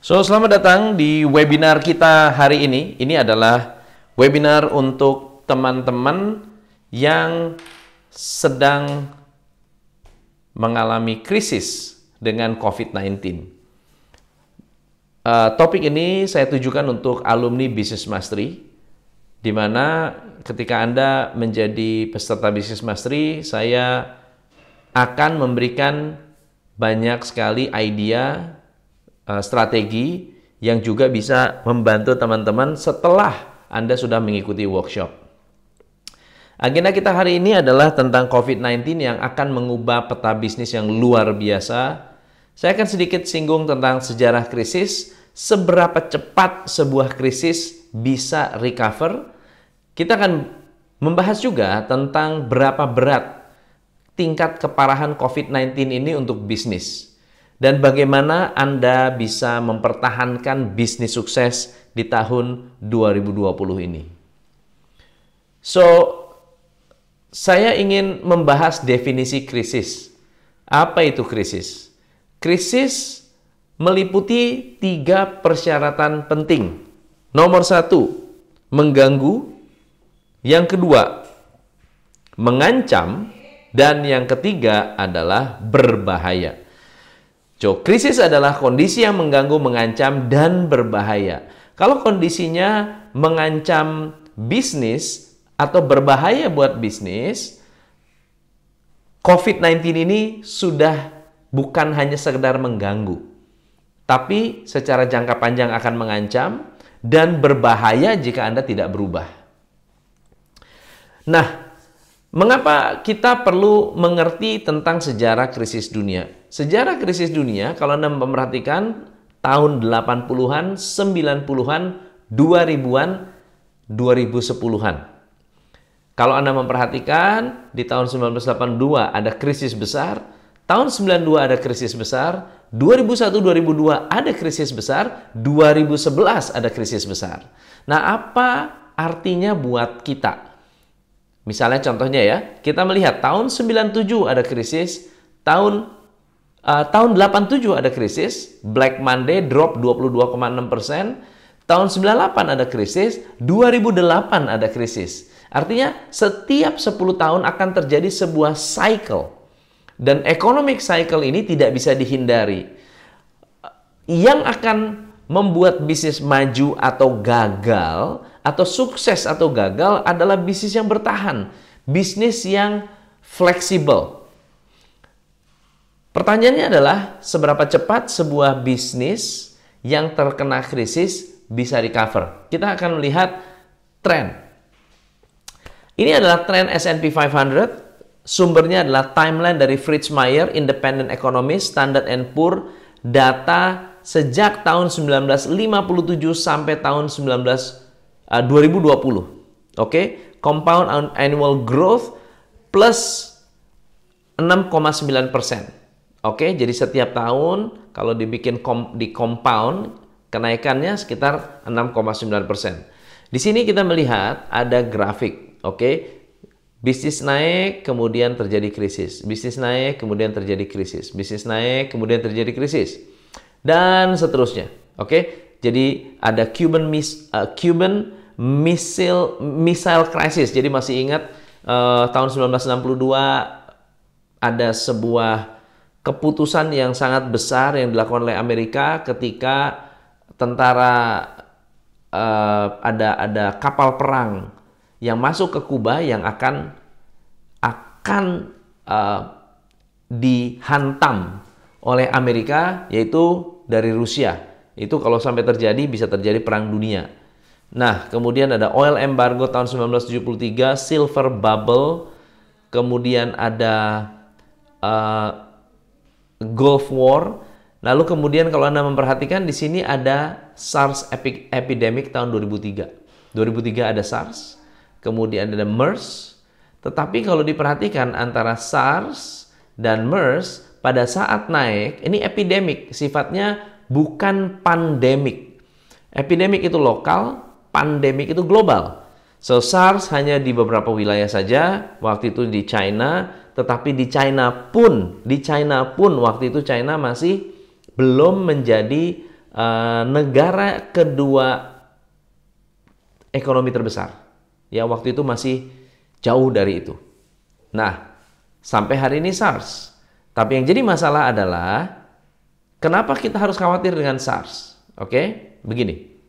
So, selamat datang di webinar kita hari ini. Ini adalah webinar untuk teman-teman yang sedang mengalami krisis dengan COVID-19. Uh, topik ini saya tujukan untuk alumni Business Mastery, di mana ketika Anda menjadi peserta Business Mastery, saya akan memberikan banyak sekali idea, uh, strategi yang juga bisa membantu teman-teman setelah Anda sudah mengikuti workshop. Agenda kita hari ini adalah tentang COVID-19 yang akan mengubah peta bisnis yang luar biasa. Saya akan sedikit singgung tentang sejarah krisis, seberapa cepat sebuah krisis bisa recover. Kita akan membahas juga tentang berapa berat tingkat keparahan COVID-19 ini untuk bisnis. Dan bagaimana Anda bisa mempertahankan bisnis sukses di tahun 2020 ini. So, saya ingin membahas definisi krisis. Apa itu krisis? Krisis meliputi tiga persyaratan penting. Nomor satu, mengganggu. Yang kedua, mengancam. Dan yang ketiga adalah berbahaya. So, krisis adalah kondisi yang mengganggu, mengancam, dan berbahaya. Kalau kondisinya mengancam bisnis, atau berbahaya buat bisnis, COVID-19 ini sudah bukan hanya sekedar mengganggu, tapi secara jangka panjang akan mengancam dan berbahaya jika Anda tidak berubah. Nah, mengapa kita perlu mengerti tentang sejarah krisis dunia? Sejarah krisis dunia, kalau Anda memperhatikan tahun 80-an, 90-an, 2000-an, 2010-an. Kalau Anda memperhatikan, di tahun 1982 ada krisis besar, tahun 92 ada krisis besar, 2001-2002 ada krisis besar, 2011 ada krisis besar. Nah, apa artinya buat kita? Misalnya contohnya ya, kita melihat tahun 97 ada krisis, tahun uh, tahun 87 ada krisis, Black Monday drop 22,6 persen, tahun 98 ada krisis, 2008 ada krisis. Artinya setiap 10 tahun akan terjadi sebuah cycle. Dan economic cycle ini tidak bisa dihindari. Yang akan membuat bisnis maju atau gagal, atau sukses atau gagal adalah bisnis yang bertahan. Bisnis yang fleksibel. Pertanyaannya adalah seberapa cepat sebuah bisnis yang terkena krisis bisa recover. Kita akan melihat tren ini adalah tren S&P 500. Sumbernya adalah timeline dari Fritz Meyer, Independent Economist, Standard Poor, data sejak tahun 1957 sampai tahun 19 uh, 2020. Oke, okay? compound annual growth plus 6,9 persen. Oke, okay? jadi setiap tahun kalau dibikin kom, di compound kenaikannya sekitar 6,9 persen. Di sini kita melihat ada grafik Oke, okay? bisnis naik, kemudian terjadi krisis. Bisnis naik, kemudian terjadi krisis. Bisnis naik, kemudian terjadi krisis. Dan seterusnya. Oke, okay? jadi ada Cuban, mis, uh, Cuban missile, missile crisis. Jadi masih ingat uh, tahun 1962 ada sebuah keputusan yang sangat besar yang dilakukan oleh Amerika ketika tentara uh, ada ada kapal perang yang masuk ke Kuba yang akan akan uh, dihantam oleh Amerika yaitu dari Rusia. Itu kalau sampai terjadi bisa terjadi perang dunia. Nah, kemudian ada oil embargo tahun 1973, silver bubble, kemudian ada uh, Gulf War. Lalu kemudian kalau Anda memperhatikan di sini ada SARS epidemic tahun 2003. 2003 ada SARS, kemudian ada MERS. Tetapi kalau diperhatikan antara SARS dan MERS pada saat naik, ini epidemik, sifatnya bukan pandemik. Epidemik itu lokal, pandemik itu global. So SARS hanya di beberapa wilayah saja, waktu itu di China, tetapi di China pun, di China pun waktu itu China masih belum menjadi uh, negara kedua ekonomi terbesar. Ya waktu itu masih jauh dari itu. Nah, sampai hari ini SARS. Tapi yang jadi masalah adalah kenapa kita harus khawatir dengan SARS? Oke, begini.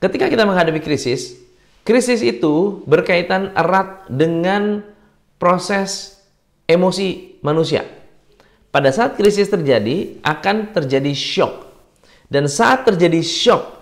Ketika kita menghadapi krisis, krisis itu berkaitan erat dengan proses emosi manusia. Pada saat krisis terjadi, akan terjadi shock. Dan saat terjadi shock,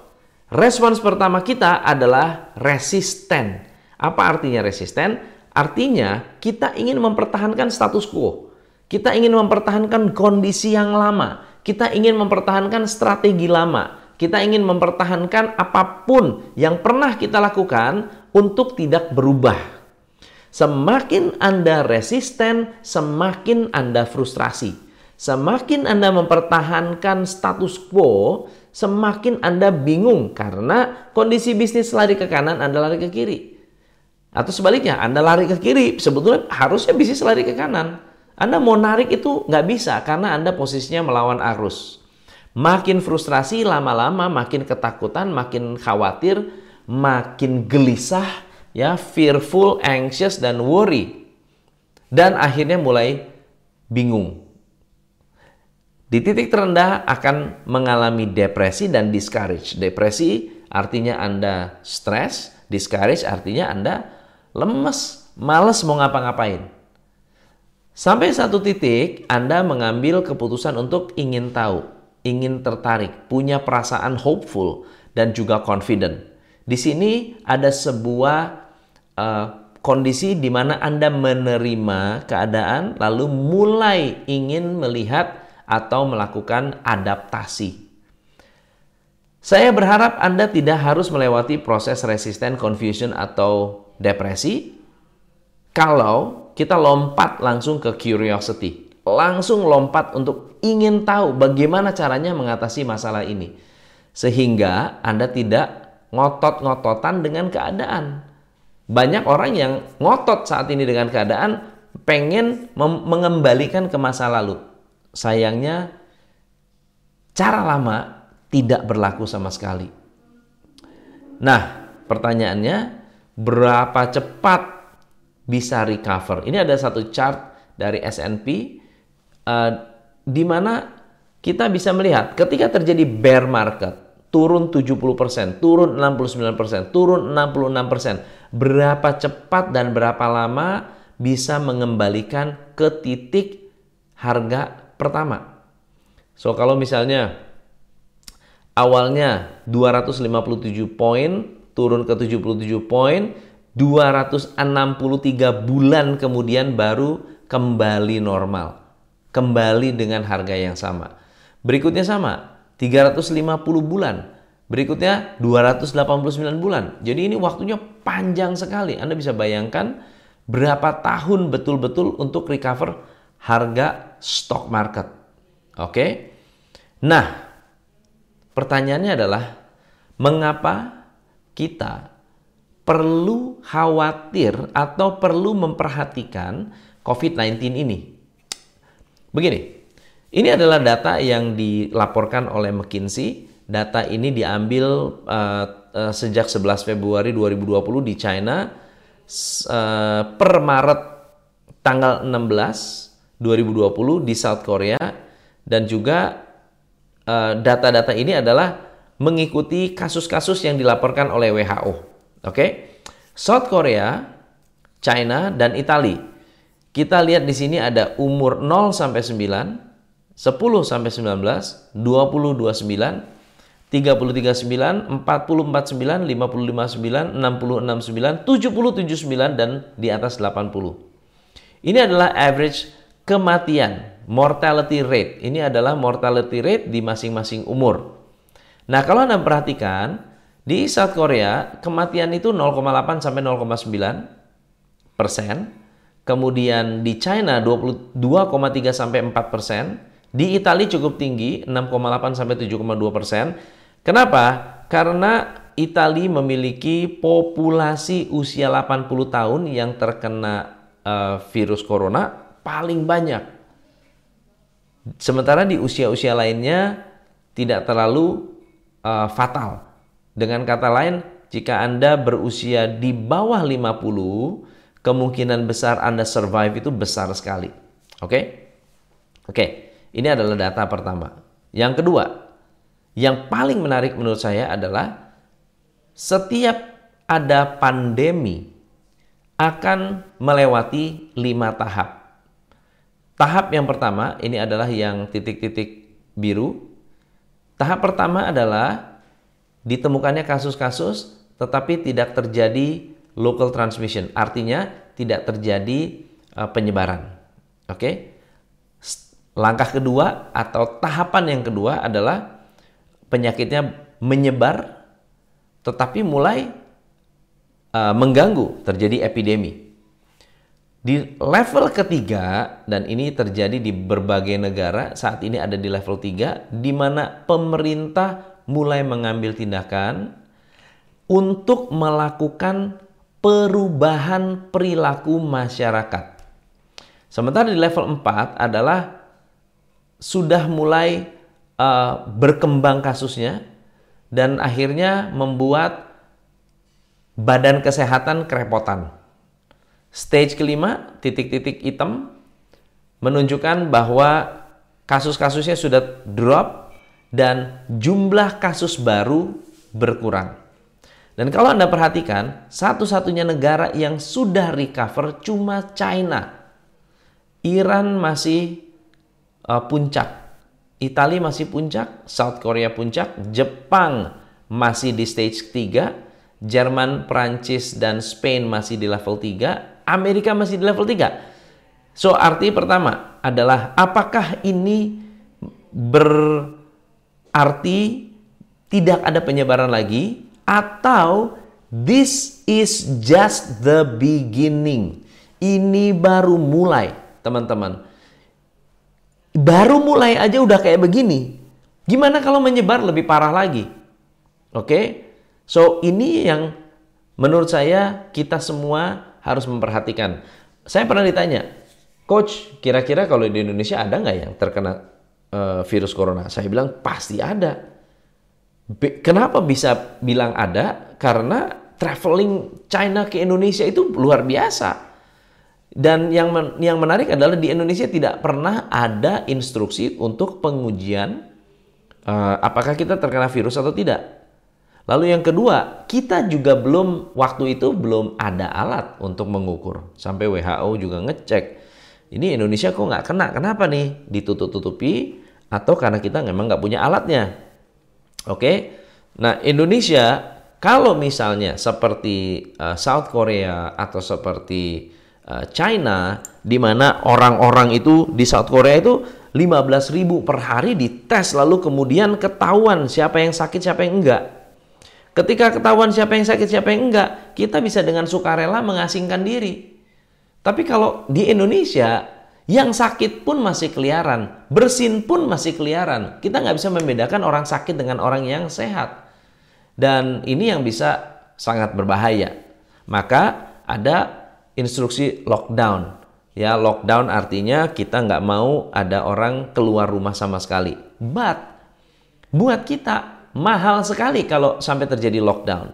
respons pertama kita adalah resisten. Apa artinya resisten? Artinya kita ingin mempertahankan status quo. Kita ingin mempertahankan kondisi yang lama. Kita ingin mempertahankan strategi lama. Kita ingin mempertahankan apa pun yang pernah kita lakukan untuk tidak berubah. Semakin Anda resisten, semakin Anda frustrasi. Semakin Anda mempertahankan status quo, semakin Anda bingung karena kondisi bisnis lari ke kanan, Anda lari ke kiri. Atau sebaliknya, Anda lari ke kiri, sebetulnya harusnya bisnis lari ke kanan. Anda mau narik itu nggak bisa karena Anda posisinya melawan arus. Makin frustrasi lama-lama, makin ketakutan, makin khawatir, makin gelisah, ya fearful, anxious dan worry. Dan akhirnya mulai bingung. Di titik terendah akan mengalami depresi dan discourage. Depresi artinya Anda stres, discourage artinya Anda lemes, males mau ngapa-ngapain. Sampai satu titik Anda mengambil keputusan untuk ingin tahu, ingin tertarik, punya perasaan hopeful dan juga confident. Di sini ada sebuah uh, kondisi di mana Anda menerima keadaan lalu mulai ingin melihat atau melakukan adaptasi. Saya berharap Anda tidak harus melewati proses resisten, confusion atau depresi kalau kita lompat langsung ke curiosity. Langsung lompat untuk ingin tahu bagaimana caranya mengatasi masalah ini. Sehingga Anda tidak ngotot-ngototan dengan keadaan. Banyak orang yang ngotot saat ini dengan keadaan pengen mengembalikan ke masa lalu. Sayangnya cara lama tidak berlaku sama sekali. Nah, pertanyaannya berapa cepat bisa recover? Ini ada satu chart dari S&P eh, di mana kita bisa melihat ketika terjadi bear market turun 70%, turun 69%, turun 66%. Berapa cepat dan berapa lama bisa mengembalikan ke titik harga pertama. So kalau misalnya awalnya 257 poin turun ke 77 poin, 263 bulan kemudian baru kembali normal. Kembali dengan harga yang sama. Berikutnya sama, 350 bulan. Berikutnya 289 bulan. Jadi ini waktunya panjang sekali. Anda bisa bayangkan berapa tahun betul-betul untuk recover harga stock market. Oke. Nah, pertanyaannya adalah mengapa kita perlu khawatir atau perlu memperhatikan COVID-19 ini? Begini, ini adalah data yang dilaporkan oleh McKinsey. Data ini diambil uh, uh, sejak 11 Februari 2020 di China uh, per Maret tanggal 16 2020 di South Korea dan juga data-data uh, ini adalah mengikuti kasus-kasus yang dilaporkan oleh WHO. Oke. Okay? South Korea, China dan Italia. Kita lihat di sini ada umur 0 sampai 9, 10 sampai 19, 20 29, 33 9, 44 9, 55 9, 66 9, 70 79 dan di atas 80. Ini adalah average kematian, mortality rate. Ini adalah mortality rate di masing-masing umur. Nah, kalau Anda perhatikan, di South Korea kematian itu 0,8 sampai 0,9 persen. Kemudian di China 22,3 sampai 4 persen. Di Italia cukup tinggi, 6,8 sampai 7,2 persen. Kenapa? Karena Italia memiliki populasi usia 80 tahun yang terkena uh, virus corona paling banyak. Sementara di usia-usia lainnya tidak terlalu uh, fatal. Dengan kata lain, jika Anda berusia di bawah 50, kemungkinan besar Anda survive itu besar sekali. Oke? Okay? Oke, okay. ini adalah data pertama. Yang kedua, yang paling menarik menurut saya adalah setiap ada pandemi akan melewati lima tahap. Tahap yang pertama ini adalah yang titik-titik biru. Tahap pertama adalah ditemukannya kasus-kasus tetapi tidak terjadi local transmission. Artinya tidak terjadi uh, penyebaran. Oke. Okay? Langkah kedua atau tahapan yang kedua adalah penyakitnya menyebar tetapi mulai uh, mengganggu, terjadi epidemi. Di level ketiga, dan ini terjadi di berbagai negara, saat ini ada di level 3, di mana pemerintah mulai mengambil tindakan untuk melakukan perubahan perilaku masyarakat. Sementara di level 4 adalah sudah mulai uh, berkembang kasusnya dan akhirnya membuat badan kesehatan kerepotan Stage kelima, titik-titik hitam, menunjukkan bahwa kasus-kasusnya sudah drop dan jumlah kasus baru berkurang. Dan kalau Anda perhatikan, satu-satunya negara yang sudah recover cuma China. Iran masih uh, puncak. Italia masih puncak, South Korea puncak, Jepang masih di stage 3, Jerman, Prancis, dan Spain masih di level 3, Amerika masih di level 3. So arti pertama adalah apakah ini berarti tidak ada penyebaran lagi atau this is just the beginning. Ini baru mulai, teman-teman. Baru mulai aja udah kayak begini. Gimana kalau menyebar lebih parah lagi? Oke? Okay? So ini yang menurut saya kita semua harus memperhatikan. Saya pernah ditanya, Coach, kira-kira kalau di Indonesia ada nggak yang terkena uh, virus corona? Saya bilang pasti ada. Kenapa bisa bilang ada? Karena traveling China ke Indonesia itu luar biasa. Dan yang men yang menarik adalah di Indonesia tidak pernah ada instruksi untuk pengujian uh, apakah kita terkena virus atau tidak. Lalu yang kedua, kita juga belum waktu itu belum ada alat untuk mengukur. Sampai WHO juga ngecek. Ini Indonesia kok nggak kena? Kenapa nih? Ditutup-tutupi atau karena kita memang nggak punya alatnya? Oke. Nah Indonesia kalau misalnya seperti uh, South Korea atau seperti uh, China, di mana orang-orang itu di South Korea itu 15.000 per hari dites lalu kemudian ketahuan siapa yang sakit siapa yang enggak Ketika ketahuan siapa yang sakit, siapa yang enggak, kita bisa dengan sukarela mengasingkan diri. Tapi kalau di Indonesia, yang sakit pun masih keliaran, bersin pun masih keliaran. Kita nggak bisa membedakan orang sakit dengan orang yang sehat. Dan ini yang bisa sangat berbahaya. Maka ada instruksi lockdown. Ya, lockdown artinya kita nggak mau ada orang keluar rumah sama sekali. But, buat kita mahal sekali kalau sampai terjadi lockdown.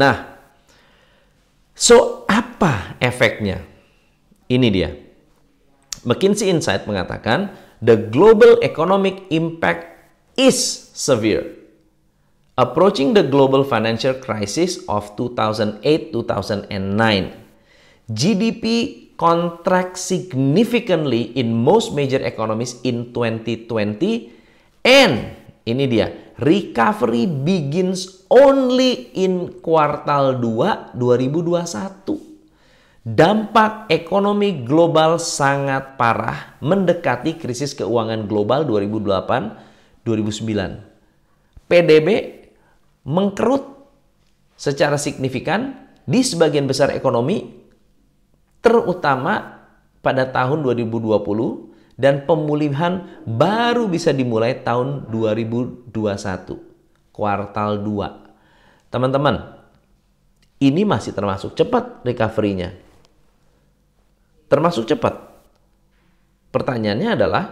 Nah, so apa efeknya? Ini dia. McKinsey Insight mengatakan the global economic impact is severe. Approaching the global financial crisis of 2008-2009, GDP contract significantly in most major economies in 2020 and ini dia, recovery begins only in kuartal 2 2021. Dampak ekonomi global sangat parah mendekati krisis keuangan global 2008-2009. PDB mengkerut secara signifikan di sebagian besar ekonomi terutama pada tahun 2020 dan pemulihan baru bisa dimulai tahun 2021 kuartal 2 teman-teman ini masih termasuk cepat recovery-nya termasuk cepat pertanyaannya adalah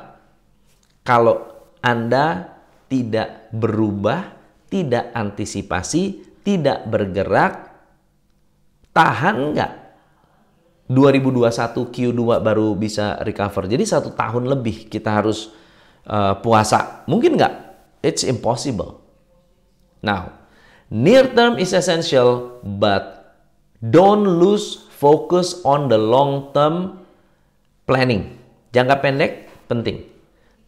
kalau Anda tidak berubah, tidak antisipasi, tidak bergerak, tahan nggak? 2021 Q2 baru bisa recover. Jadi satu tahun lebih kita harus uh, puasa. Mungkin nggak? It's impossible. Now, near term is essential, but don't lose focus on the long term planning. Jangka pendek penting.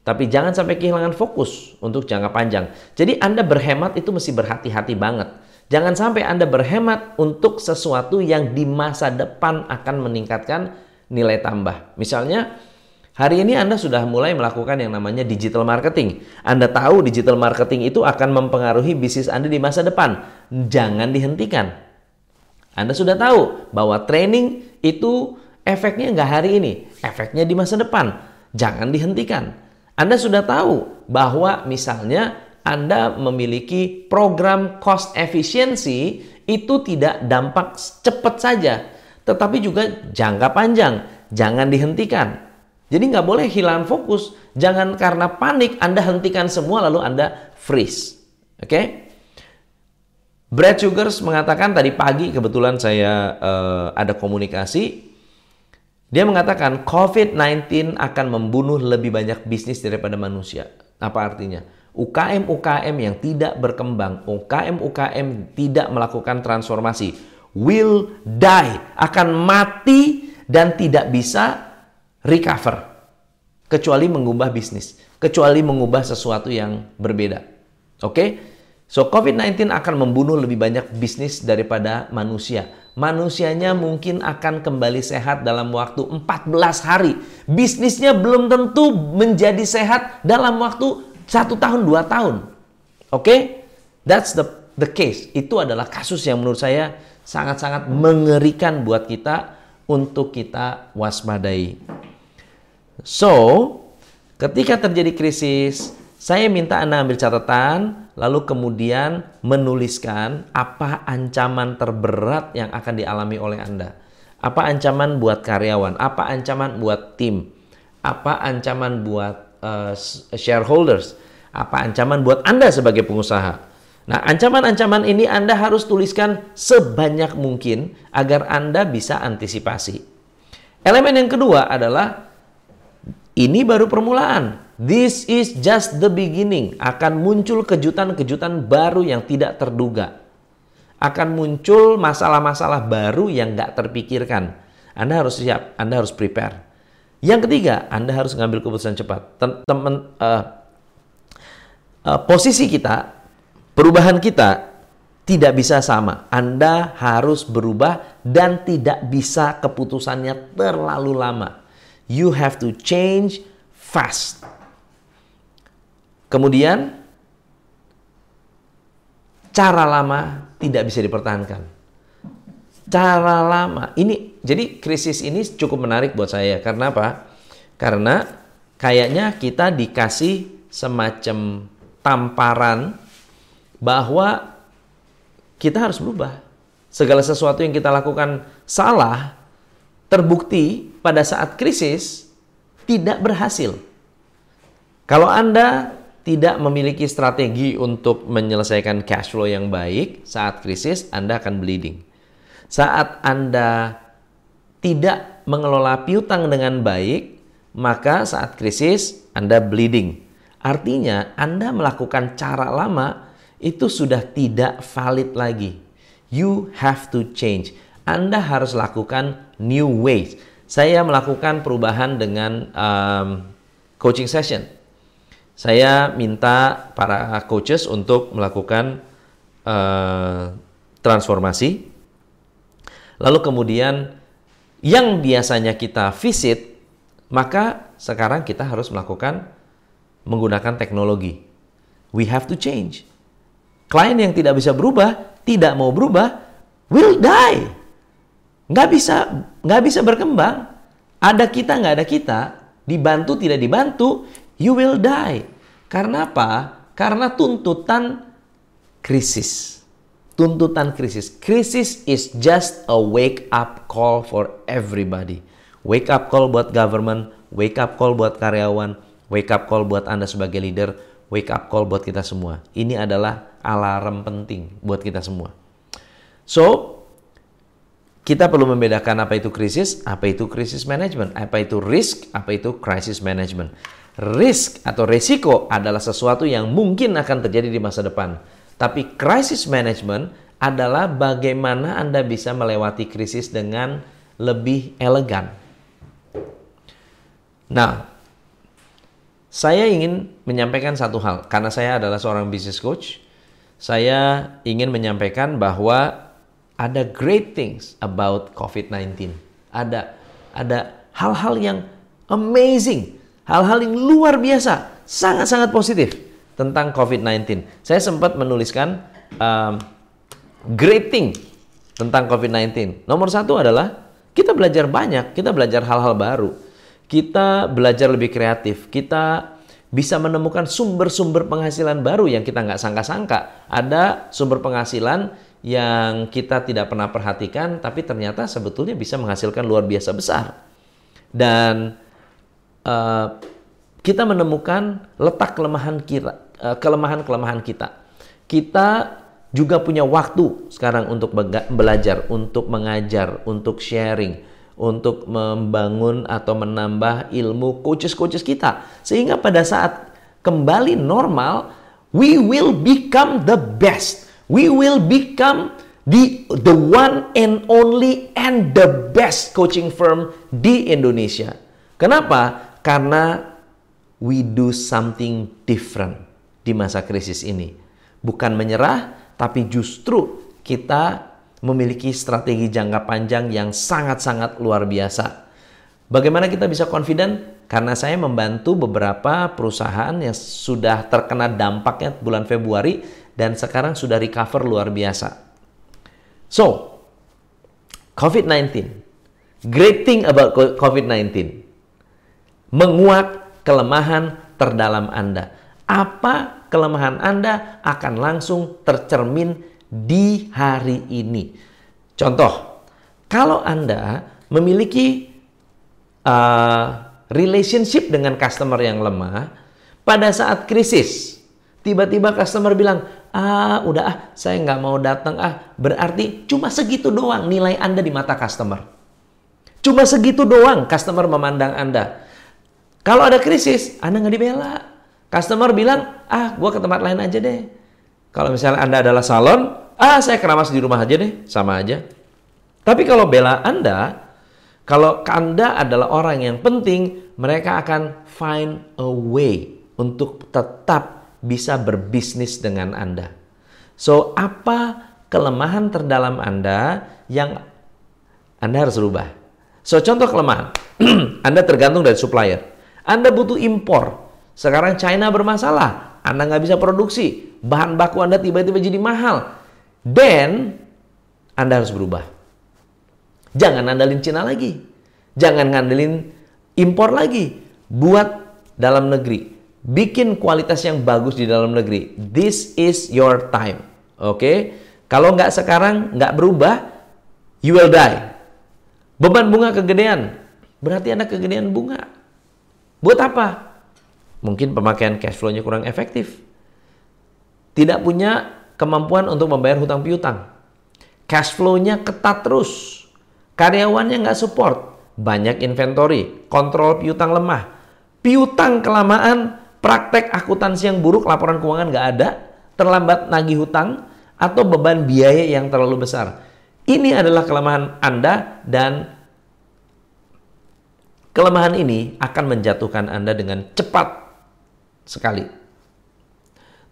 Tapi jangan sampai kehilangan fokus untuk jangka panjang. Jadi Anda berhemat itu mesti berhati-hati banget. Jangan sampai Anda berhemat untuk sesuatu yang di masa depan akan meningkatkan nilai tambah. Misalnya, hari ini Anda sudah mulai melakukan yang namanya digital marketing. Anda tahu digital marketing itu akan mempengaruhi bisnis Anda di masa depan. Jangan dihentikan. Anda sudah tahu bahwa training itu efeknya nggak hari ini, efeknya di masa depan. Jangan dihentikan. Anda sudah tahu bahwa misalnya Anda memiliki program cost efficiency itu tidak dampak cepat saja, tetapi juga jangka panjang. Jangan dihentikan. Jadi nggak boleh hilang fokus. Jangan karena panik Anda hentikan semua lalu Anda freeze. Oke? Okay? Brad Sugars mengatakan tadi pagi kebetulan saya uh, ada komunikasi dia mengatakan COVID-19 akan membunuh lebih banyak bisnis daripada manusia. Apa artinya? UKM-UKM yang tidak berkembang, UKM-UKM tidak melakukan transformasi, will die, akan mati dan tidak bisa recover. Kecuali mengubah bisnis, kecuali mengubah sesuatu yang berbeda. Oke? Okay? So COVID-19 akan membunuh lebih banyak bisnis daripada manusia. Manusianya mungkin akan kembali sehat dalam waktu 14 hari. Bisnisnya belum tentu menjadi sehat dalam waktu satu tahun, dua tahun. Oke? Okay? That's the the case. Itu adalah kasus yang menurut saya sangat-sangat mengerikan buat kita untuk kita waspadai. So, ketika terjadi krisis, saya minta Anda ambil catatan, lalu kemudian menuliskan apa ancaman terberat yang akan dialami oleh Anda. Apa ancaman buat karyawan, apa ancaman buat tim, apa ancaman buat uh, shareholders, apa ancaman buat Anda sebagai pengusaha. Nah, ancaman-ancaman ini Anda harus tuliskan sebanyak mungkin agar Anda bisa antisipasi. Elemen yang kedua adalah ini baru permulaan. This is just the beginning. Akan muncul kejutan-kejutan baru yang tidak terduga. Akan muncul masalah-masalah baru yang nggak terpikirkan. Anda harus siap, Anda harus prepare. Yang ketiga, Anda harus mengambil keputusan cepat. Teman, uh, uh, posisi kita, perubahan kita tidak bisa sama. Anda harus berubah dan tidak bisa keputusannya terlalu lama. You have to change fast. Kemudian cara lama tidak bisa dipertahankan. Cara lama ini jadi krisis ini cukup menarik buat saya karena apa? Karena kayaknya kita dikasih semacam tamparan bahwa kita harus berubah. Segala sesuatu yang kita lakukan salah terbukti pada saat krisis tidak berhasil. Kalau Anda tidak memiliki strategi untuk menyelesaikan cash flow yang baik saat krisis, Anda akan bleeding. Saat Anda tidak mengelola piutang dengan baik, maka saat krisis Anda bleeding. Artinya, Anda melakukan cara lama itu sudah tidak valid lagi. You have to change. Anda harus lakukan new ways. Saya melakukan perubahan dengan um, coaching session. Saya minta para coaches untuk melakukan uh, transformasi. Lalu kemudian yang biasanya kita visit, maka sekarang kita harus melakukan menggunakan teknologi. We have to change. Klien yang tidak bisa berubah, tidak mau berubah, will die nggak bisa nggak bisa berkembang. Ada kita nggak ada kita, dibantu tidak dibantu, you will die. Karena apa? Karena tuntutan krisis. Tuntutan krisis. Krisis is just a wake up call for everybody. Wake up call buat government, wake up call buat karyawan, wake up call buat Anda sebagai leader, wake up call buat kita semua. Ini adalah alarm penting buat kita semua. So, kita perlu membedakan apa itu krisis, apa itu krisis management, apa itu risk, apa itu crisis management. Risk atau resiko adalah sesuatu yang mungkin akan terjadi di masa depan. Tapi crisis management adalah bagaimana Anda bisa melewati krisis dengan lebih elegan. Nah, saya ingin menyampaikan satu hal karena saya adalah seorang business coach. Saya ingin menyampaikan bahwa ada great things about COVID-19. Ada ada hal-hal yang amazing, hal-hal yang luar biasa, sangat-sangat positif tentang COVID-19. Saya sempat menuliskan um, great thing tentang COVID-19. Nomor satu adalah kita belajar banyak, kita belajar hal-hal baru. Kita belajar lebih kreatif, kita bisa menemukan sumber-sumber penghasilan baru yang kita nggak sangka-sangka. Ada sumber penghasilan yang kita tidak pernah perhatikan, tapi ternyata sebetulnya bisa menghasilkan luar biasa besar. Dan uh, kita menemukan letak kelemahan kita, uh, kelemahan-kelemahan kita. Kita juga punya waktu sekarang untuk belajar, untuk mengajar, untuk sharing, untuk membangun atau menambah ilmu coaches-coaches kita. Sehingga pada saat kembali normal, we will become the best. We will become the the one and only and the best coaching firm di Indonesia. Kenapa? Karena we do something different di masa krisis ini. Bukan menyerah, tapi justru kita memiliki strategi jangka panjang yang sangat-sangat luar biasa. Bagaimana kita bisa confident? Karena saya membantu beberapa perusahaan yang sudah terkena dampaknya bulan Februari dan sekarang sudah recover luar biasa. So, COVID-19. Great thing about COVID-19. Menguak kelemahan terdalam Anda. Apa kelemahan Anda akan langsung tercermin di hari ini. Contoh, kalau Anda memiliki uh, relationship dengan customer yang lemah, pada saat krisis, tiba-tiba customer bilang, ah udah ah, saya nggak mau datang ah, berarti cuma segitu doang nilai Anda di mata customer. Cuma segitu doang customer memandang Anda. Kalau ada krisis, Anda nggak dibela. Customer bilang, ah gue ke tempat lain aja deh. Kalau misalnya Anda adalah salon, ah saya keramas di rumah aja deh, sama aja. Tapi kalau bela Anda, kalau Anda adalah orang yang penting, mereka akan find a way untuk tetap bisa berbisnis dengan Anda. So, apa kelemahan terdalam Anda yang Anda harus rubah? So, contoh kelemahan. anda tergantung dari supplier. Anda butuh impor. Sekarang China bermasalah, Anda nggak bisa produksi, bahan baku Anda tiba-tiba jadi mahal. Dan Anda harus berubah. Jangan ngandelin Cina lagi. Jangan ngandelin impor lagi. Buat dalam negeri. Bikin kualitas yang bagus di dalam negeri. This is your time. Oke? Okay? Kalau nggak sekarang, nggak berubah, you will die. Beban bunga kegedean. Berarti Anda kegedean bunga. Buat apa? Mungkin pemakaian cash flow-nya kurang efektif. Tidak punya kemampuan untuk membayar hutang piutang. Cash flow-nya ketat terus. Karyawannya nggak support. Banyak inventory. Kontrol piutang lemah. Piutang kelamaan. Praktek akuntansi yang buruk, laporan keuangan nggak ada. Terlambat nagih hutang. Atau beban biaya yang terlalu besar. Ini adalah kelemahan Anda dan kelemahan ini akan menjatuhkan Anda dengan cepat sekali.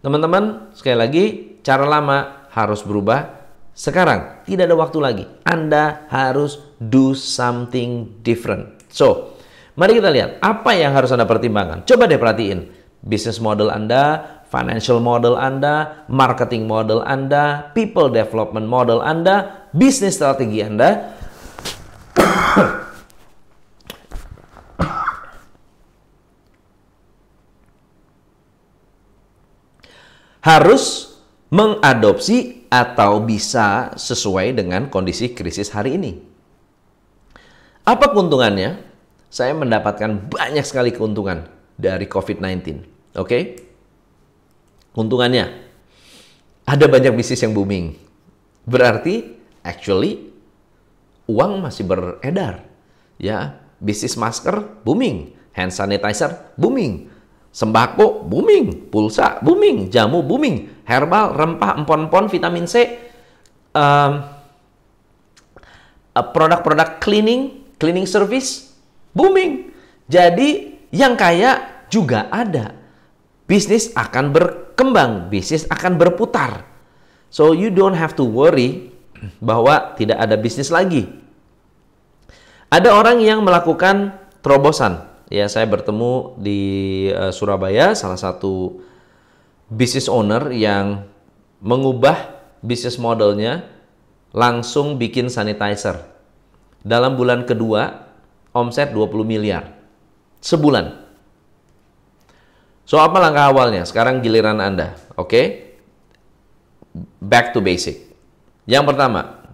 Teman-teman, sekali lagi, cara lama harus berubah. Sekarang, tidak ada waktu lagi. Anda harus do something different. So, mari kita lihat apa yang harus Anda pertimbangkan. Coba deh perhatiin. Business model Anda, financial model Anda, marketing model Anda, people development model Anda, bisnis strategi Anda. harus mengadopsi atau bisa sesuai dengan kondisi krisis hari ini. Apa keuntungannya? Saya mendapatkan banyak sekali keuntungan dari COVID-19. Oke? Okay? Untungannya, ada banyak bisnis yang booming. Berarti, actually, uang masih beredar. Ya, bisnis masker booming, hand sanitizer booming, sembako booming, pulsa booming, jamu booming, herbal, rempah, empon-empon, vitamin C, um, produk-produk cleaning, cleaning service booming. Jadi yang kaya juga ada. Bisnis akan berkembang, bisnis akan berputar. So you don't have to worry bahwa tidak ada bisnis lagi. Ada orang yang melakukan terobosan. Ya, saya bertemu di uh, Surabaya salah satu business owner yang mengubah bisnis modelnya langsung bikin sanitizer. Dalam bulan kedua omset 20 miliar sebulan. So apa langkah awalnya? Sekarang giliran Anda, oke? Okay? Back to basic. Yang pertama,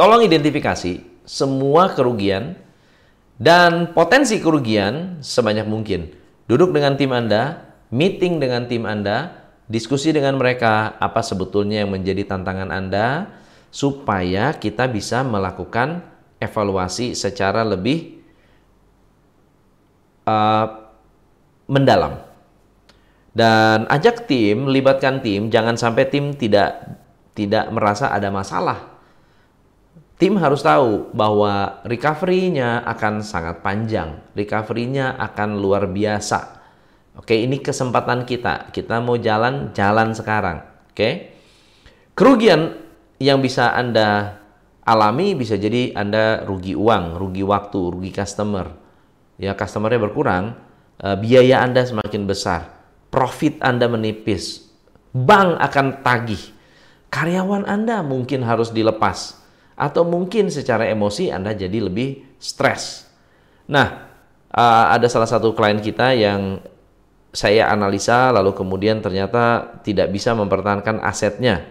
tolong identifikasi semua kerugian dan potensi kerugian sebanyak mungkin. Duduk dengan tim Anda, meeting dengan tim Anda, diskusi dengan mereka apa sebetulnya yang menjadi tantangan Anda supaya kita bisa melakukan evaluasi secara lebih uh, mendalam. Dan ajak tim, libatkan tim, jangan sampai tim tidak tidak merasa ada masalah. Tim harus tahu bahwa recovery-nya akan sangat panjang, recovery-nya akan luar biasa. Oke, ini kesempatan kita. Kita mau jalan, jalan sekarang. Oke. Kerugian yang bisa Anda alami bisa jadi Anda rugi uang, rugi waktu, rugi customer ya customernya berkurang, uh, biaya Anda semakin besar, profit Anda menipis, bank akan tagih, karyawan Anda mungkin harus dilepas, atau mungkin secara emosi Anda jadi lebih stres. Nah, uh, ada salah satu klien kita yang saya analisa lalu kemudian ternyata tidak bisa mempertahankan asetnya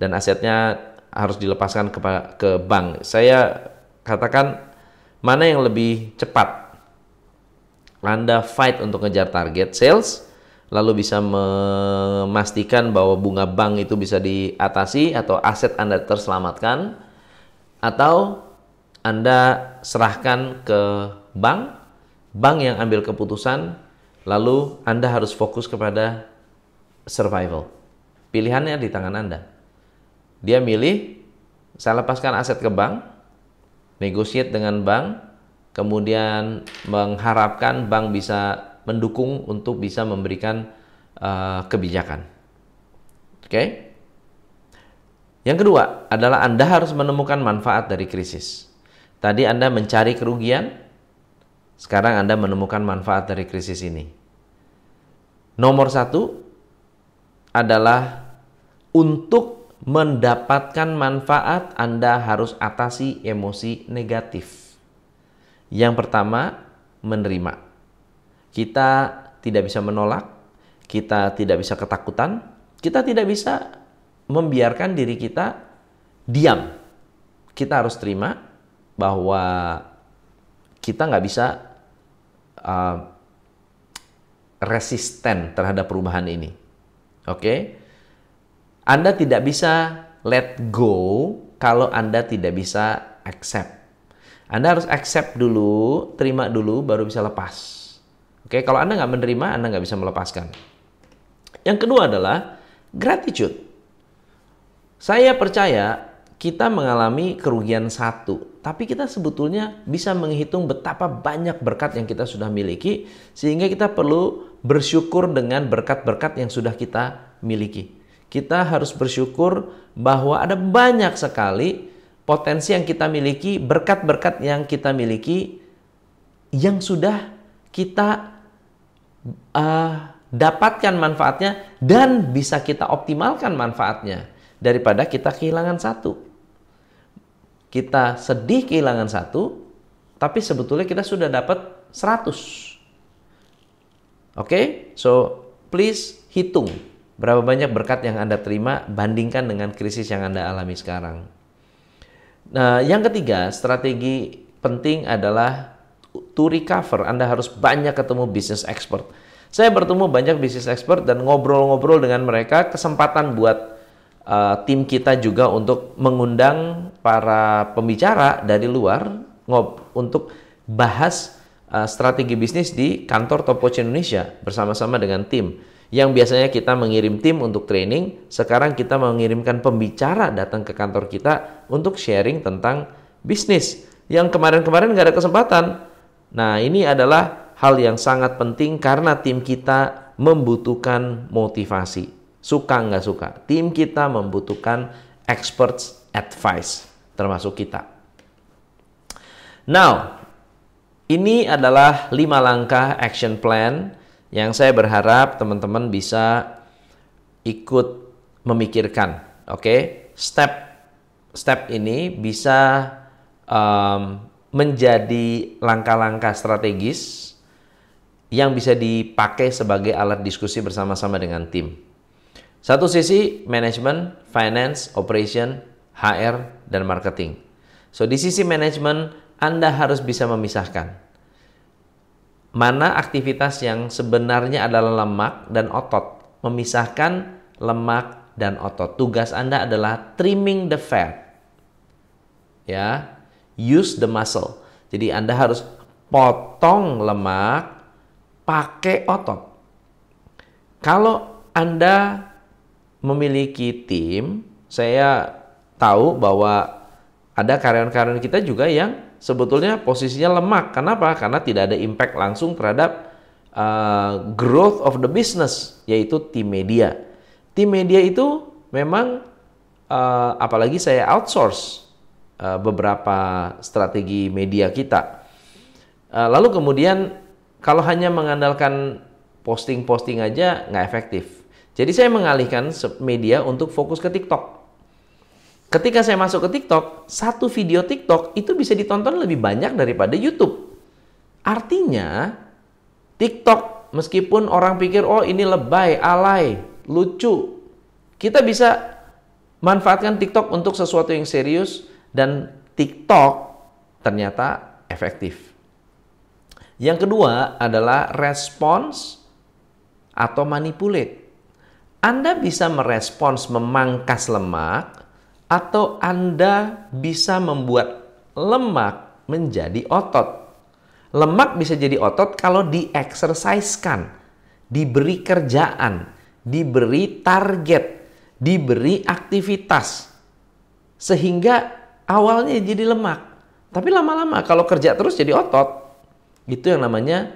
dan asetnya harus dilepaskan ke, ke bank. Saya katakan mana yang lebih cepat anda fight untuk ngejar target sales, lalu bisa memastikan bahwa bunga bank itu bisa diatasi atau aset Anda terselamatkan, atau Anda serahkan ke bank, bank yang ambil keputusan, lalu Anda harus fokus kepada survival. Pilihannya di tangan Anda. Dia milih, saya lepaskan aset ke bank, negotiate dengan bank, kemudian mengharapkan bank bisa mendukung untuk bisa memberikan uh, kebijakan. Oke. Okay? Yang kedua adalah Anda harus menemukan manfaat dari krisis. Tadi Anda mencari kerugian, sekarang Anda menemukan manfaat dari krisis ini. Nomor satu adalah untuk mendapatkan manfaat Anda harus atasi emosi negatif. Yang pertama, menerima. Kita tidak bisa menolak, kita tidak bisa ketakutan, kita tidak bisa membiarkan diri kita diam. Kita harus terima bahwa kita nggak bisa uh, resisten terhadap perubahan ini. Oke, okay? Anda tidak bisa let go kalau Anda tidak bisa accept. Anda harus accept dulu, terima dulu, baru bisa lepas. Oke, kalau Anda nggak menerima, Anda nggak bisa melepaskan. Yang kedua adalah gratitude. Saya percaya kita mengalami kerugian satu, tapi kita sebetulnya bisa menghitung betapa banyak berkat yang kita sudah miliki, sehingga kita perlu bersyukur dengan berkat-berkat yang sudah kita miliki. Kita harus bersyukur bahwa ada banyak sekali potensi yang kita miliki, berkat-berkat yang kita miliki, yang sudah kita uh, dapatkan manfaatnya dan bisa kita optimalkan manfaatnya daripada kita kehilangan satu. Kita sedih kehilangan satu, tapi sebetulnya kita sudah dapat 100. Oke, okay? so please hitung berapa banyak berkat yang Anda terima bandingkan dengan krisis yang Anda alami sekarang. Nah, yang ketiga, strategi penting adalah to recover. Anda harus banyak ketemu business expert. Saya bertemu banyak bisnis expert dan ngobrol-ngobrol dengan mereka, kesempatan buat uh, tim kita juga untuk mengundang para pembicara dari luar ngob untuk bahas uh, strategi bisnis di kantor Topoch Indonesia bersama-sama dengan tim. Yang biasanya kita mengirim tim untuk training, sekarang kita mengirimkan pembicara datang ke kantor kita untuk sharing tentang bisnis. Yang kemarin-kemarin nggak ada kesempatan. Nah, ini adalah hal yang sangat penting karena tim kita membutuhkan motivasi. Suka nggak suka, tim kita membutuhkan experts advice, termasuk kita. Now, ini adalah lima langkah action plan yang saya berharap teman-teman bisa ikut memikirkan. Oke, okay? step step ini bisa um, menjadi langkah-langkah strategis yang bisa dipakai sebagai alat diskusi bersama-sama dengan tim. Satu sisi manajemen, finance, operation, HR, dan marketing. So di sisi manajemen Anda harus bisa memisahkan mana aktivitas yang sebenarnya adalah lemak dan otot. Memisahkan lemak dan otot. Tugas Anda adalah trimming the fat. Ya, use the muscle. Jadi Anda harus potong lemak, pakai otot. Kalau Anda memiliki tim, saya tahu bahwa ada karyawan-karyawan kita juga yang sebetulnya posisinya lemak. Kenapa? Karena tidak ada impact langsung terhadap uh, growth of the business, yaitu tim media. Tim media itu memang uh, apalagi saya outsource uh, beberapa strategi media kita. Uh, lalu kemudian kalau hanya mengandalkan posting-posting aja nggak efektif. Jadi saya mengalihkan media untuk fokus ke TikTok. Ketika saya masuk ke TikTok, satu video TikTok itu bisa ditonton lebih banyak daripada YouTube. Artinya, TikTok meskipun orang pikir oh ini lebay, alay, lucu, kita bisa manfaatkan TikTok untuk sesuatu yang serius dan TikTok ternyata efektif. Yang kedua adalah respons atau manipulate. Anda bisa merespons memangkas lemak atau Anda bisa membuat lemak menjadi otot. Lemak bisa jadi otot kalau dieksersiskan, diberi kerjaan, diberi target, diberi aktivitas. Sehingga awalnya jadi lemak. Tapi lama-lama kalau kerja terus jadi otot, itu yang namanya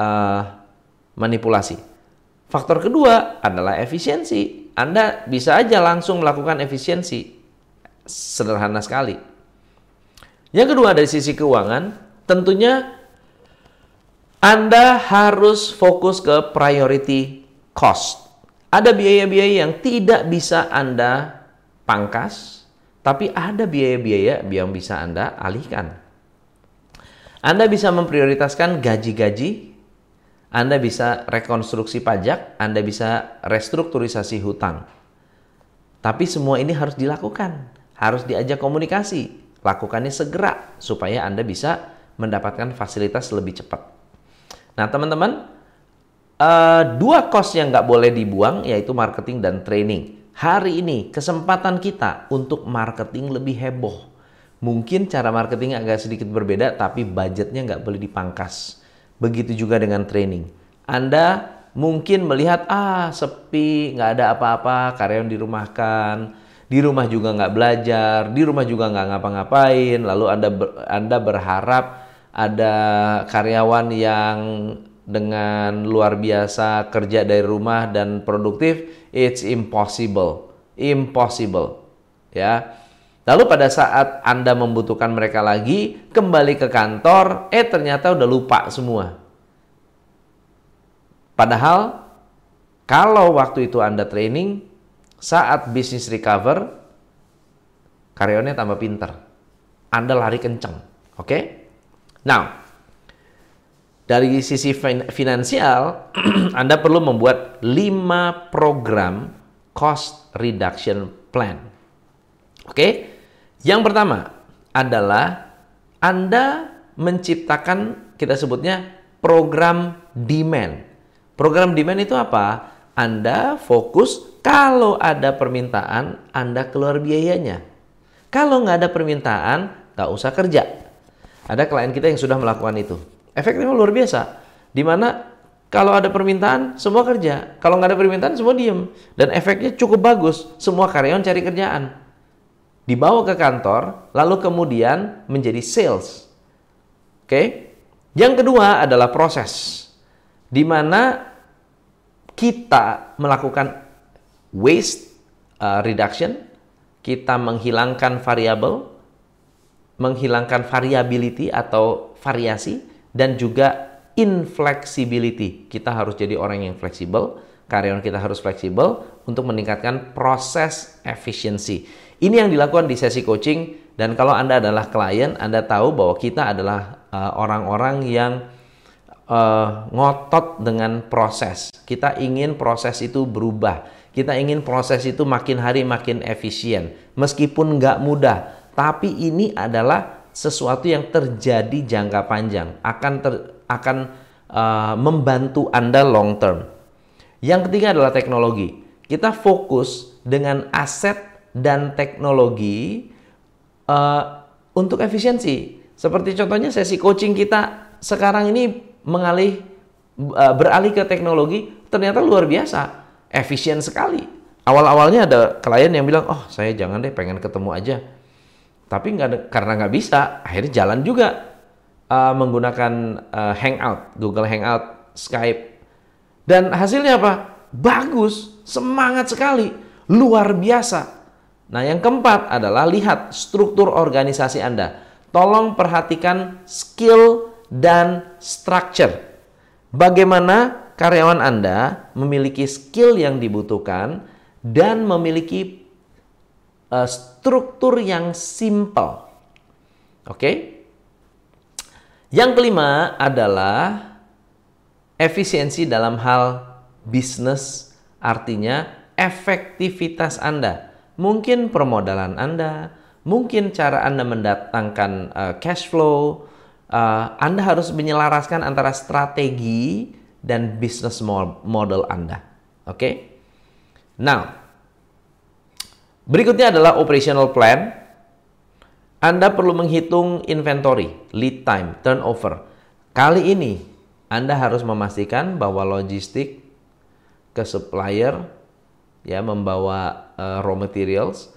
uh, manipulasi. Faktor kedua adalah efisiensi. Anda bisa aja langsung melakukan efisiensi. Sederhana sekali. Yang kedua dari sisi keuangan, tentunya Anda harus fokus ke priority cost. Ada biaya-biaya yang tidak bisa Anda pangkas, tapi ada biaya-biaya yang bisa Anda alihkan. Anda bisa memprioritaskan gaji-gaji, Anda bisa rekonstruksi pajak, Anda bisa restrukturisasi hutang. Tapi semua ini harus dilakukan, harus diajak komunikasi. Lakukannya segera supaya Anda bisa mendapatkan fasilitas lebih cepat. Nah, teman-teman, uh, dua cost yang nggak boleh dibuang yaitu marketing dan training. Hari ini kesempatan kita untuk marketing lebih heboh Mungkin cara marketing agak sedikit berbeda, tapi budgetnya nggak boleh dipangkas. Begitu juga dengan training. Anda mungkin melihat, ah sepi, nggak ada apa-apa, karyawan dirumahkan, di rumah juga nggak belajar, di rumah juga nggak ngapa-ngapain, lalu Anda, ber, anda berharap ada karyawan yang dengan luar biasa kerja dari rumah dan produktif, it's impossible. Impossible. Ya Lalu pada saat Anda membutuhkan mereka lagi, kembali ke kantor, eh ternyata udah lupa semua. Padahal kalau waktu itu Anda training, saat bisnis recover, karyawannya tambah pinter. Anda lari kenceng. Oke? Okay? Now, dari sisi finansial, Anda perlu membuat 5 program cost reduction plan. Oke? Okay? Yang pertama adalah Anda menciptakan kita sebutnya program demand. Program demand itu apa? Anda fokus kalau ada permintaan, Anda keluar biayanya. Kalau nggak ada permintaan, nggak usah kerja. Ada klien kita yang sudah melakukan itu. Efektifnya luar biasa. Di mana kalau ada permintaan, semua kerja. Kalau nggak ada permintaan, semua diem. Dan efeknya cukup bagus. Semua karyawan cari kerjaan. Dibawa ke kantor, lalu kemudian menjadi sales. Oke? Yang kedua adalah proses. Di mana kita melakukan waste uh, reduction, kita menghilangkan variabel, menghilangkan variability atau variasi, dan juga inflexibility. Kita harus jadi orang yang fleksibel, karyawan kita harus fleksibel untuk meningkatkan proses efisiensi. Ini yang dilakukan di sesi coaching dan kalau Anda adalah klien, Anda tahu bahwa kita adalah uh, orang-orang uh, yang uh, ngotot dengan proses. Kita ingin proses itu berubah. Kita ingin proses itu makin hari makin efisien. Meskipun nggak mudah, tapi ini adalah sesuatu yang terjadi jangka panjang. Akan ter, akan uh, membantu Anda long term. Yang ketiga adalah teknologi. Kita fokus dengan aset dan teknologi uh, untuk efisiensi. Seperti contohnya sesi coaching kita sekarang ini mengalih uh, beralih ke teknologi ternyata luar biasa, efisien sekali. Awal-awalnya ada klien yang bilang, oh saya jangan deh, pengen ketemu aja. Tapi nggak karena nggak bisa, akhirnya jalan juga uh, menggunakan uh, Hangout, Google Hangout, Skype. Dan hasilnya apa? Bagus, semangat sekali, luar biasa. Nah, yang keempat adalah lihat struktur organisasi Anda. Tolong perhatikan skill dan structure. Bagaimana karyawan Anda memiliki skill yang dibutuhkan dan memiliki uh, struktur yang simple. Oke? Okay? Yang kelima adalah efisiensi dalam hal bisnis, artinya efektivitas Anda. Mungkin permodalan Anda, mungkin cara Anda mendatangkan uh, cash flow, uh, Anda harus menyelaraskan antara strategi dan bisnis model Anda. Oke? Okay? Now, berikutnya adalah operational plan. Anda perlu menghitung inventory, lead time, turnover. Kali ini Anda harus memastikan bahwa logistik ke supplier ya membawa uh, raw materials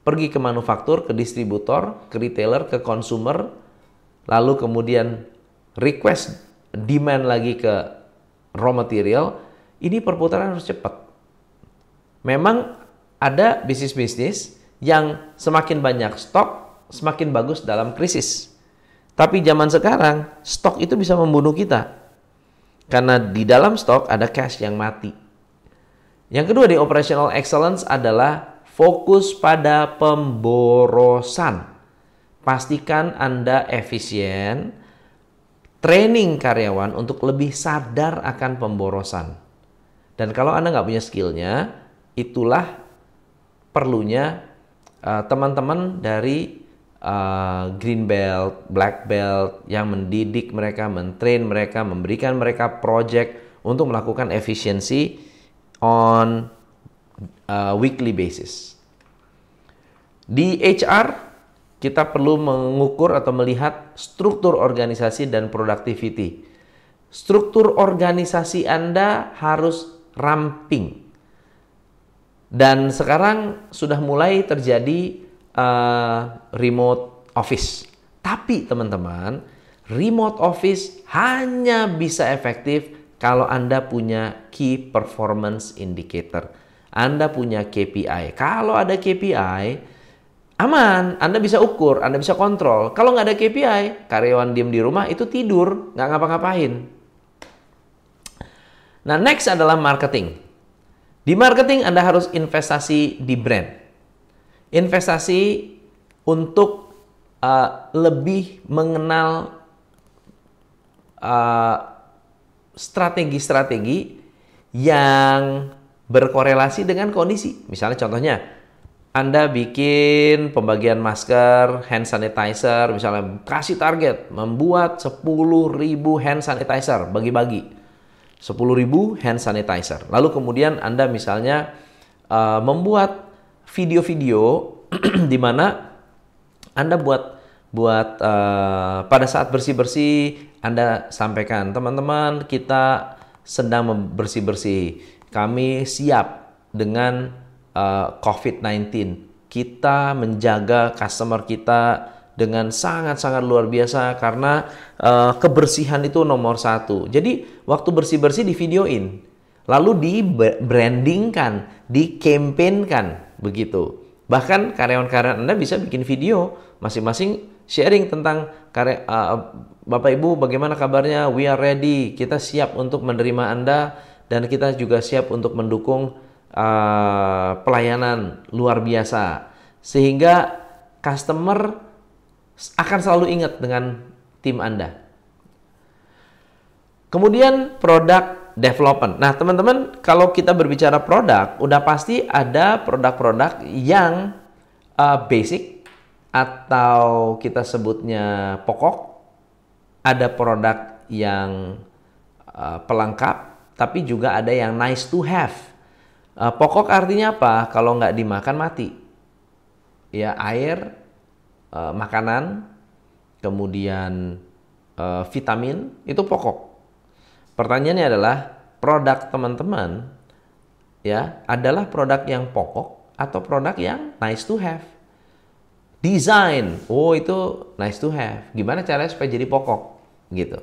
pergi ke manufaktur, ke distributor, ke retailer, ke consumer lalu kemudian request demand lagi ke raw material, ini perputaran harus cepat. Memang ada bisnis-bisnis yang semakin banyak stok, semakin bagus dalam krisis. Tapi zaman sekarang, stok itu bisa membunuh kita. Karena di dalam stok ada cash yang mati. Yang kedua di operational excellence adalah fokus pada pemborosan. Pastikan Anda efisien, training karyawan untuk lebih sadar akan pemborosan. Dan kalau Anda nggak punya skillnya, itulah perlunya uh, teman-teman dari uh, green belt, black belt yang mendidik mereka, mentrain mereka, memberikan mereka project untuk melakukan efisiensi on uh, weekly basis. Di HR kita perlu mengukur atau melihat struktur organisasi dan productivity. Struktur organisasi Anda harus ramping. Dan sekarang sudah mulai terjadi uh, remote office. Tapi teman-teman, remote office hanya bisa efektif kalau Anda punya key performance indicator. Anda punya KPI. Kalau ada KPI, aman, Anda bisa ukur, Anda bisa kontrol. Kalau nggak ada KPI, karyawan diem di rumah itu tidur, nggak ngapa-ngapain. Nah, next adalah marketing. Di marketing Anda harus investasi di brand. Investasi untuk uh, lebih mengenal uh, strategi-strategi yang berkorelasi dengan kondisi. Misalnya contohnya, anda bikin pembagian masker, hand sanitizer, misalnya kasih target membuat 10.000 hand sanitizer bagi-bagi. 10.000 hand sanitizer. Lalu kemudian Anda misalnya uh, membuat video-video di mana Anda buat buat uh, pada saat bersih-bersih Anda sampaikan, teman-teman, kita sedang bersih-bersih. Kami siap dengan uh, COVID-19. Kita menjaga customer kita dengan sangat-sangat luar biasa karena uh, kebersihan itu nomor satu. Jadi waktu bersih-bersih di videoin, lalu di brandingkan, di campaignkan begitu. Bahkan karyawan-karyawan Anda bisa bikin video masing-masing sharing tentang karya uh, Bapak Ibu bagaimana kabarnya? We are ready. Kita siap untuk menerima Anda dan kita juga siap untuk mendukung uh, pelayanan luar biasa sehingga customer akan selalu ingat dengan tim Anda. Kemudian produk development. Nah, teman-teman, kalau kita berbicara produk, udah pasti ada produk-produk yang uh, basic atau kita sebutnya pokok. Ada produk yang uh, pelengkap, tapi juga ada yang nice to have. Uh, pokok artinya apa? Kalau nggak dimakan mati. Ya, air, uh, makanan, kemudian uh, vitamin itu pokok. Pertanyaannya adalah produk teman-teman ya adalah produk yang pokok atau produk yang nice to have. Design, oh itu nice to have. Gimana caranya supaya jadi pokok gitu.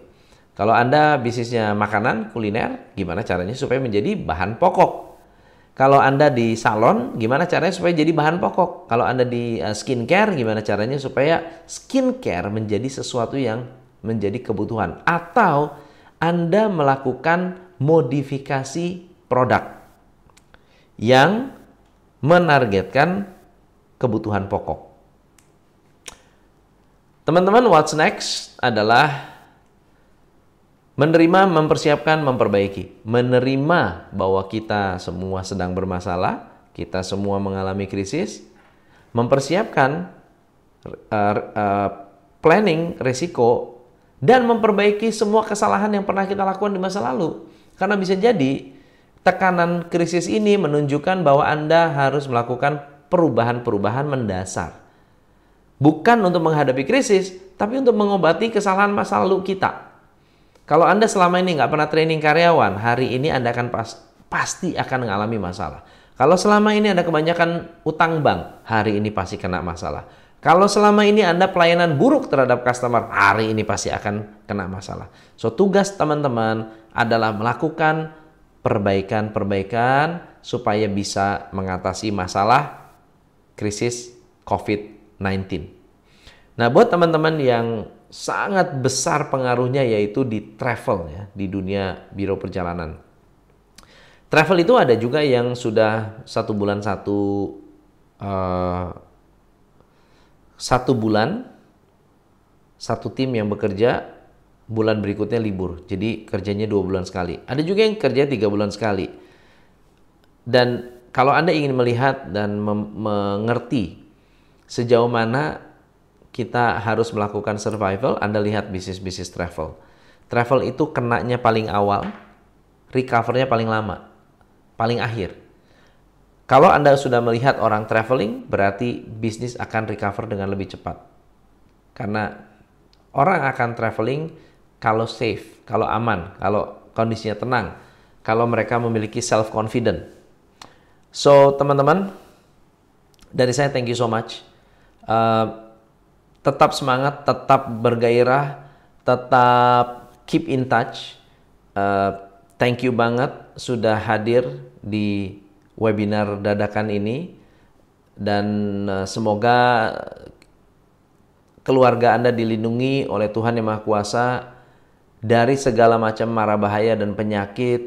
Kalau Anda bisnisnya makanan, kuliner, gimana caranya supaya menjadi bahan pokok? Kalau Anda di salon, gimana caranya supaya jadi bahan pokok? Kalau Anda di uh, skincare, gimana caranya supaya skincare menjadi sesuatu yang menjadi kebutuhan? Atau Anda melakukan modifikasi produk yang menargetkan kebutuhan pokok. Teman-teman, what's next adalah Menerima, mempersiapkan, memperbaiki. Menerima bahwa kita semua sedang bermasalah, kita semua mengalami krisis. Mempersiapkan uh, uh, planning resiko dan memperbaiki semua kesalahan yang pernah kita lakukan di masa lalu. Karena bisa jadi tekanan krisis ini menunjukkan bahwa Anda harus melakukan perubahan-perubahan mendasar. Bukan untuk menghadapi krisis, tapi untuk mengobati kesalahan masa lalu kita. Kalau Anda selama ini nggak pernah training karyawan, hari ini Anda akan pas, pasti akan mengalami masalah. Kalau selama ini Anda kebanyakan utang bank, hari ini pasti kena masalah. Kalau selama ini Anda pelayanan buruk terhadap customer, hari ini pasti akan kena masalah. So, tugas teman-teman adalah melakukan perbaikan-perbaikan supaya bisa mengatasi masalah krisis COVID-19. Nah, buat teman-teman yang sangat besar pengaruhnya yaitu di travel ya, di dunia biro perjalanan. Travel itu ada juga yang sudah satu bulan satu uh, satu bulan satu tim yang bekerja bulan berikutnya libur. Jadi kerjanya dua bulan sekali. Ada juga yang kerja tiga bulan sekali. Dan kalau Anda ingin melihat dan mengerti sejauh mana kita harus melakukan survival, Anda lihat bisnis-bisnis travel. Travel itu kenanya paling awal, recovernya paling lama, paling akhir. Kalau Anda sudah melihat orang traveling, berarti bisnis akan recover dengan lebih cepat. Karena orang akan traveling kalau safe, kalau aman, kalau kondisinya tenang, kalau mereka memiliki self confident. So teman-teman, dari saya thank you so much. Uh, tetap semangat, tetap bergairah, tetap keep in touch. Uh, thank you banget sudah hadir di webinar dadakan ini dan uh, semoga keluarga Anda dilindungi oleh Tuhan Yang Maha Kuasa dari segala macam mara bahaya dan penyakit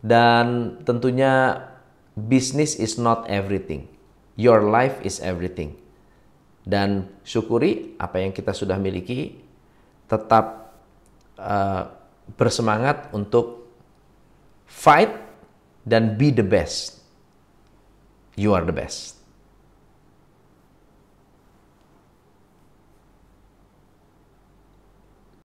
dan tentunya business is not everything. Your life is everything dan syukuri apa yang kita sudah miliki, tetap uh, bersemangat untuk fight dan be the best. You are the best.